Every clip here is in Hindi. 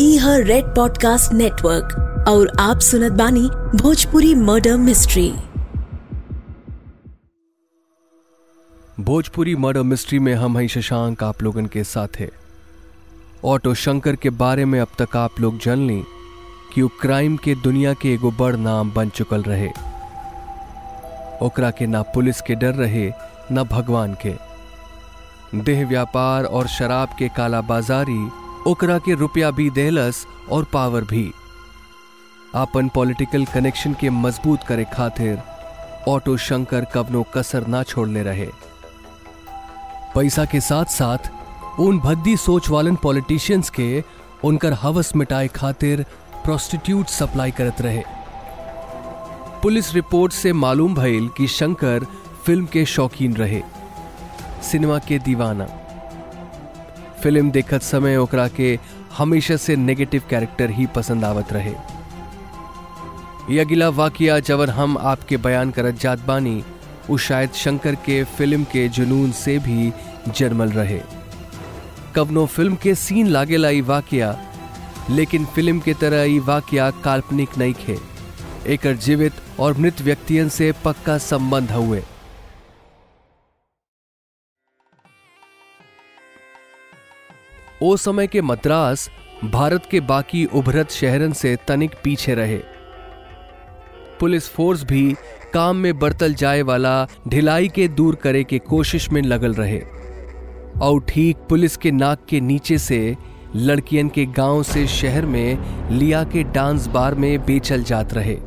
ई हर रेड पॉडकास्ट नेटवर्क और आप सुनत बानी Bhojpuri murder mystery. Bhojpuri murder mystery में हम हैं शशांक, आप लोगन के साथ है। ऑटो शंकर के बारे में अब तक आप लोग जान ली कि वो क्राइम के दुनिया के एगो बड़ नाम बन चुकल रहे। ओकरा के ना पुलिस के डर रहे, ना भगवान के। देह व्यापार और शराब के काला बाजारी ओकरा के रुपया भी देहलस और पावर भी। आपन पॉलिटिकल कनेक्शन के मज़बूत करे खातिर ऑटो शंकर कवनो कसर ना छोड़ले रहे। पैसा के साथ साथ उन भद्दी सोच वालन पॉलिटिशियंस के उनकर हवस मिटाए खातिर प्रोस्टिट्यूट सप्लाई करत रहे। पुलिस रिपोर्ट से मालूम भइल कि शंकर फ़िल्म के शौकीन रहे। सिनेमा के दीवाना। फ़िल्म देखत समय ओकरा के हमेशा से नेगेटिव कैरेक्टर ही पसंद आवत रहे। यह अगला वाकिया जबर हम आपके बयान करत जात बानी, वो शायद शंकर के फ़िल्म के जुनून से भी जर्मल रहे। कवनो फ़िल्म के सीन लागेला ई वाकिया, लेकिन फ़िल्म के तरह ई वाकिया काल्पनिक नहीं खे। एक जीवित और मृत व्यक्तियन से पक्का संबंध हुए। ओ समय के मद्रास भारत के बाकी उभरत शहरन से तनिक पीछे रहे। पुलिस फोर्स भी काम में बरतल जाए वाला ढिलाई के दूर करे के कोशिश में लगल रहे। और ठीक पुलिस के नाक के नीचे से लड़कियन के गाँव से शहर में लिया के डांस बार में बेचल जात रहे।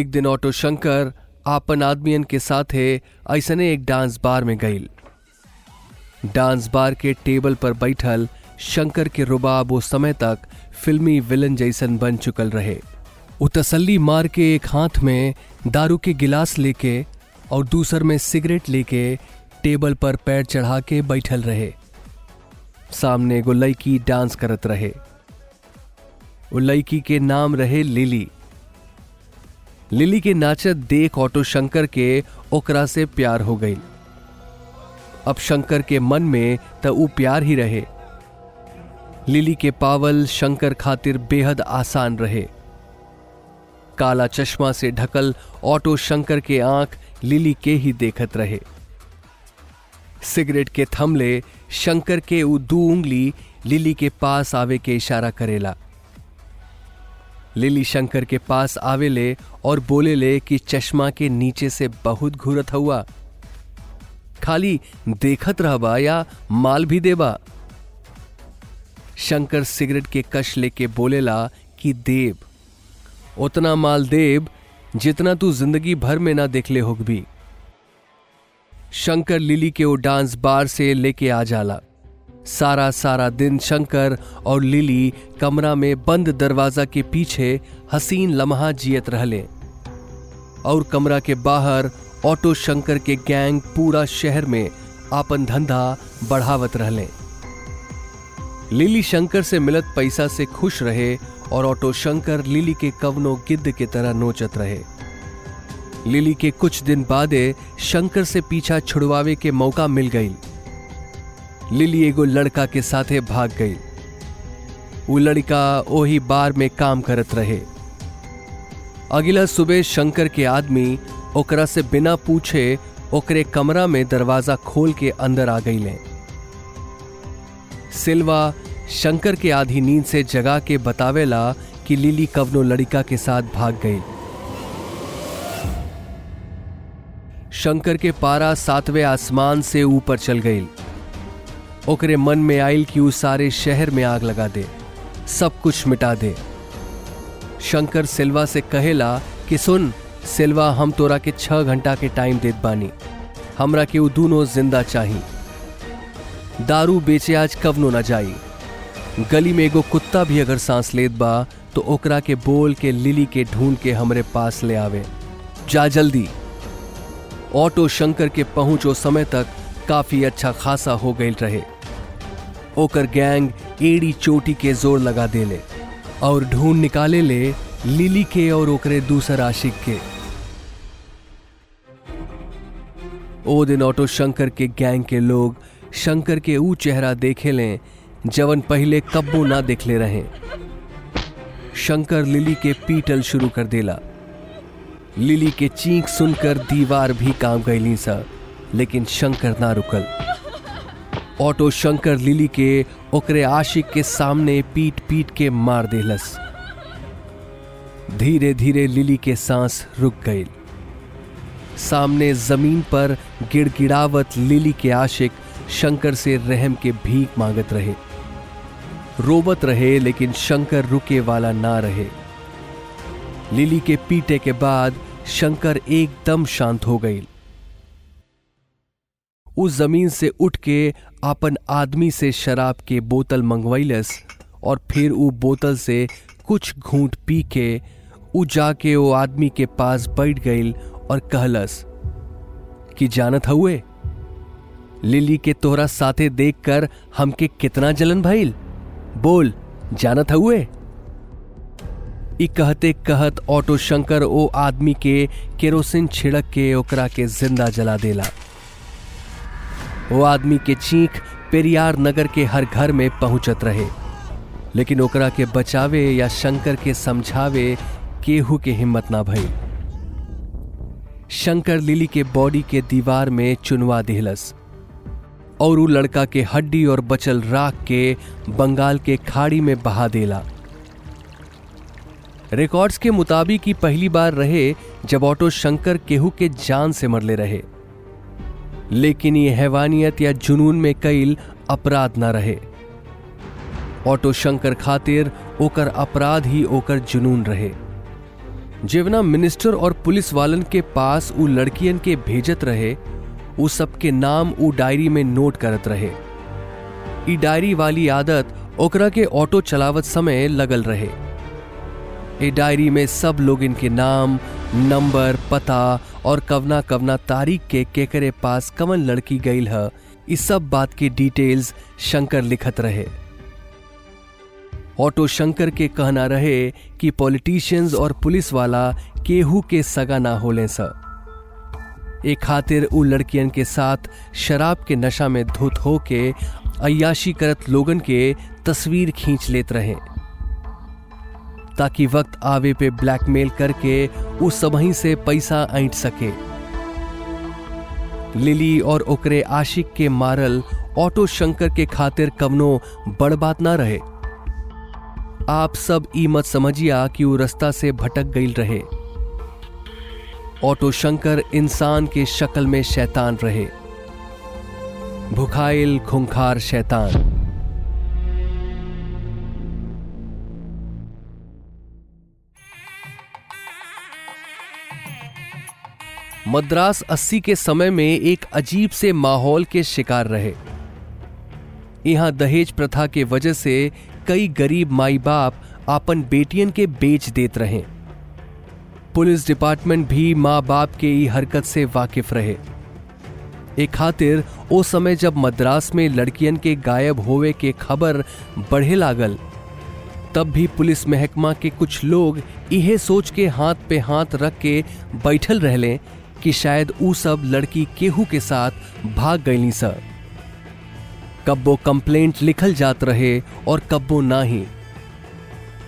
एक दिन ऑटो शंकर आपन आदमियन के साथे ऐसने एक डांस बार में गईल। डांस बार के टेबल पर बैठल शंकर के रुबाब वो समय तक फिल्मी विलन जैसन बन चुकल रहे। वो तसल्ली मार के एक हाथ में दारू के गिलास लेके और दूसर में सिगरेट लेके टेबल पर पैर चढ़ा के बैठल रहे। सामने एगो लड़की डांस करत रहे। वो लड़की के नाम रहे लिली। लिली के नाचत देख ऑटो शंकर के ओकरा से प्यार हो गई अब शंकर के मन में त ऊ प्यार ही रहे। लिली के पावल शंकर खातिर बेहद आसान रहे। काला चश्मा से ढकल ऑटो शंकर के आँख लिली के ही देखत रहे। सिगरेट के थमले शंकर के ऊ दू उंगली लिली के पास आवे के इशारा करेला। लिली शंकर के पास आवेले और बोलेले कि चश्मा के नीचे से बहुत घूरत हुआ खाली देखत रहबा या माल भी देबा। शंकर सिगरेट के कश लेके बोलेला कि देव उतना माल देव जितना तू ज़िंदगी भर में ना देखले होगबी शंकर लिली के वो डांस बार से लेके आ जाला। सारा सारा दिन शंकर और लिली कमरा में बंद दरवाज़ा के पीछे हसीन लम्हा जियत रहले। और कमरा के बाहर ऑटो शंकर के गैंग पूरा शहर में आपन धंधा बढ़ावत रहले। लिली शंकर से मिलत पैसा से खुश रहे और ऑटो शंकर लिली के कवनो गिद्ध के तरह नोचत रहे। लिली के कुछ दिन बादे शंकर से पीछा छुड़वावे के मौका मिल गई। लिली एगो लड़का के साथे भाग गई। वो लड़का ओही बार में काम करत रहे। अगला सुबह शंकर के आदमी ओकरा से बिना पूछे ओकरे कमरा में दरवाज़ा खोल के अंदर आ गई ले सिल्वा शंकर के आधी नींद से जगा के बतावेला कि लिली कवनो लड़का के साथ भाग गई। शंकर के पारा सातवें आसमान से ऊपर चल गई। ओकरे मन में आयल कि ऊ सारे शहर में आग लगा दे, सब कुछ मिटा दे। शंकर सिल्वा से कहेला कि सुन, सिल्वा हम तोरा के छह घंटा के टाइम देत बानी। हमरा के ऊ दोनों ज़िंदा चाही। दारू बेचे आज कवनो ना जाई। गली में एगो कुत्ता भी अगर सांस लेत बा तो ओकरा के बोल के, लिली के ढूंढ के हमरे पास ले आवे। जा जल्दी। ऑटो शंकर के पहुंचो समय तक काफ़ी अच्छा खासा हो गई रहे। ओकर गैंग एड़ी चोटी के ज़ोर लगा देले। और ढूंढ निकाले ले लिली के और ओकरे दूसर आशिक के। ओ दिन ऑटो शंकर के गैंग के लोग शंकर के ऊ चेहरा देखे लें, जवन पहले कब्बो ना देखले रहे। शंकर लिली के पीटल शुरू कर देला। लिली के चीख सुनकर दीवार भी काम गईली सा, लेकिन शंकर ना रुकल। ऑटो शंकर लिली के ओकरे आशिक के सामने पीट पीट के मार देलस। धीरे धीरे लिली के सांस रुक गई सामने ज़मीन पर गिड़गिड़ावत लिली के आशिक शंकर से रहम के भीख मांगत रहे। रोबत रहे, लेकिन शंकर रुके वाला ना रहे। लिली के पीटे के बाद शंकर एकदम शांत हो गई उस ज़मीन से उठ के अपन आदमी से शराब के बोतल मंगवैलस और फिर उ बोतल से कुछ घूंट पी के उ जाके वो आदमी के पास बैठ गई और कहलस, कि जानत हुए लिली के तोहरा साथे देखकर हमके कितना जलन भइल? बोल, जानत हुए कहते कहत ऑटो शंकर ओ आदमी के केरोसिन छिड़क के ओकरा के ज़िंदा जला देला। वो आदमी के चीख पेरियार नगर के हर घर में पहुंचत रहे। लेकिन ओकरा के बचावे या शंकर के समझावे केहू के हिम्मत ना भई शंकर लिली के बॉडी के दीवार में चुनवा दिहलस। और उ लड़का के हड्डी और बचल राख के बंगाल के खाड़ी में बहा देला। रिकॉर्ड्स के मुताबिक ही पहली बार रहे जब ऑटो शंकर केहू के जान से मरले रहे। लेकिन ये हैवानियत या जुनून में कईल अपराध न रहे। ऑटो शंकर खातिर ओकर अपराध ही ओकर जुनून रहे। जेवना मिनिस्टर और पुलिस वालन के पास उ लड़कियन के भेजत रहे, उ सबके नाम उ डायरी में नोट करत रहे। डायरी वाली आदत ओकरा के ऑटो चलावत समय लगल रहे। ए डायरी में सब लोग इनके नाम, नंबर, पता और कवना कवना तारीख के केकरे पास कवन लड़की गई है इस सब बात के डिटेल्स शंकर लिखत रहे। ऑटो शंकर के कहना रहे कि पॉलिटिशियंस और पुलिस वाला केहू के सगा ना होले स। एक खातिर उ लड़कियन के साथ शराब के नशा में धुत होके अयाशी करत लोगन के तस्वीर खींच लेत रहे। ताकि वक्त आवे पे ब्लैकमेल करके उस सबही से पैसा ऐंठ सके। लिली और ओकरे आशिक के मारल ऑटो शंकर के खातिर कवनो बड़ बात ना रहे। आप सब ई मत समझिया कि वो रास्ता से भटक गई रहे। ऑटो शंकर इंसान के शक्ल में शैतान रहे। भुखाइल खुंखार शैतान। मद्रास 80 के समय में एक अजीब से माहौल के शिकार रहे। यहाँ दहेज प्रथा के वजह से कई गरीब माई बाप आपन बेटियन के बेच देत रहे। पुलिस डिपार्टमेंट भी माँ बाप के ई हरकत से वाकिफ रहे। एक खातिर, ओ समय जब मद्रास में लड़कियन के गायब होवे के खबर बढ़े लागल, तब भी पुलिस महकमा के कुछ लोग इहे सोच के हाथ पे हाथ रख के बैठल रहले कि शायद ऊ सब लड़की केहू के साथ भाग गईली, सर। कब्बो कंप्लेंट लिखल जात रहे और कब्बो ना ही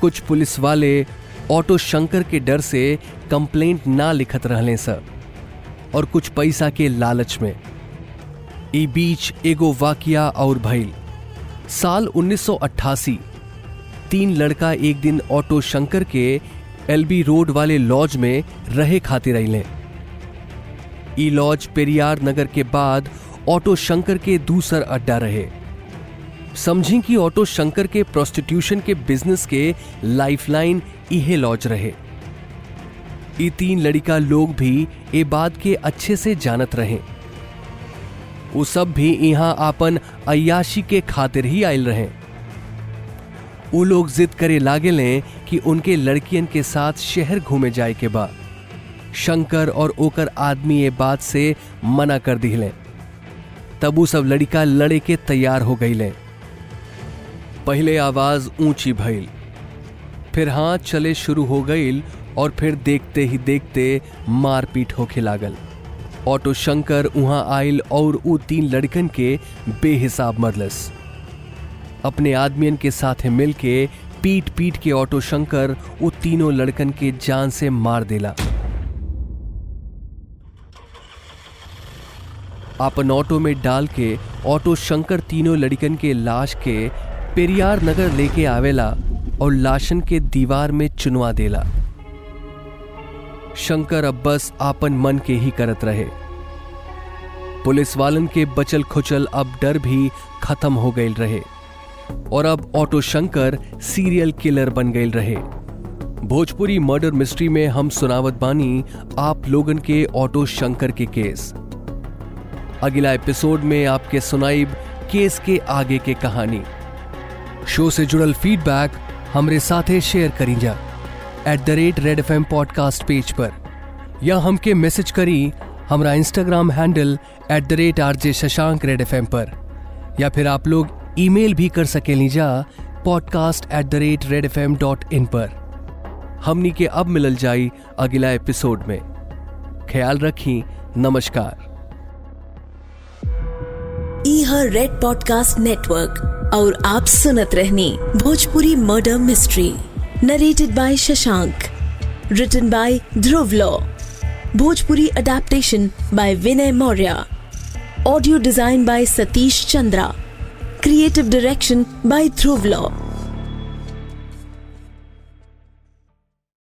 कुछ पुलिस वाले ऑटो शंकर के डर से कंप्लेंट ना लिखत रहले, सर, और कुछ पैसा के लालच में। ई बीच एगो वाकिया और भइल। साल 1988 तीन लड़का एक दिन ऑटो शंकर के एलबी रोड वाले लॉज में रहे खातिर अइले। ई लॉज पेरियार नगर के बाद ऑटो शंकर के दूसर अड्डा रहे। समझी कि ऑटो शंकर के प्रोस्टिट्यूशन के बिज़नेस के लाइफलाइन इहे लॉज रहे। ये तीन लड़का लोग भी ए बात के अच्छे से जानत रहे। वो सब भी यहाँ आपन अयाशी के खातिर ही आयल रहे। वो लोग जिद करे लागे लें कि उनके लड़कियन के साथ शहर घूमे जाए के बाद। शंकर और ओकर आदमी ये बात से मना कर दिले। तब वो सब लड़का लड़े के तैयार हो गई पहले आवाज़ ऊँची भइल, फिर हाथ चले शुरू हो गई और फिर देखते ही देखते मारपीट होके लागल। ऑटो शंकर वहाँ आयल और उ तीन लड़कन के बेहिसाब मरलस। अपने आदमियन के साथ मिलके पीट पीट के ऑटो शंकर वो तीनों लड़कन के जान से मार देला। अपन ऑटो में डाल के ऑटो शंकर तीनों लड़कन के लाश के पेरियार नगर लेके आवेला और लाशन के दीवार में चुनवा देला। शंकर अब बस आपन मन के ही करत रहे। पुलिस वालन के बचल खुचल अब डर भी खत्म हो गए रहे और अब ऑटो शंकर सीरियल किलर बन गए रहे। भोजपुरी मर्डर मिस्ट्री में हम सुनावत बानी आप लोगन के ऑटो शंकर के केस। अगला एपिसोड में आपके सुनाइब केस के आगे के कहानी। शो से जुड़ल फीडबैक हमरे साथे शेयर करी जा at the rate Red F M podcast page पर। या हमके मैसेज करी हमारा Instagram handle at the rate R J Shashank Red F M पर। या फिर आप लोग ईमेल भी कर सके Lisa podcast at the rate Red F M dot in पर। हमनी के अब मिलल जाई अगला एपिसोड में। ख्याल रखी, नमस्कार। ई हर रेड पॉडकास्ट नेटवर्क और आप सुनत रहनी Bhojpuri murder mystery narrated by Shashank written by Dhruv Law Bhojpuri adaptation by Vinay Maurya audio design by Satish Chandra creative direction by Dhruv Law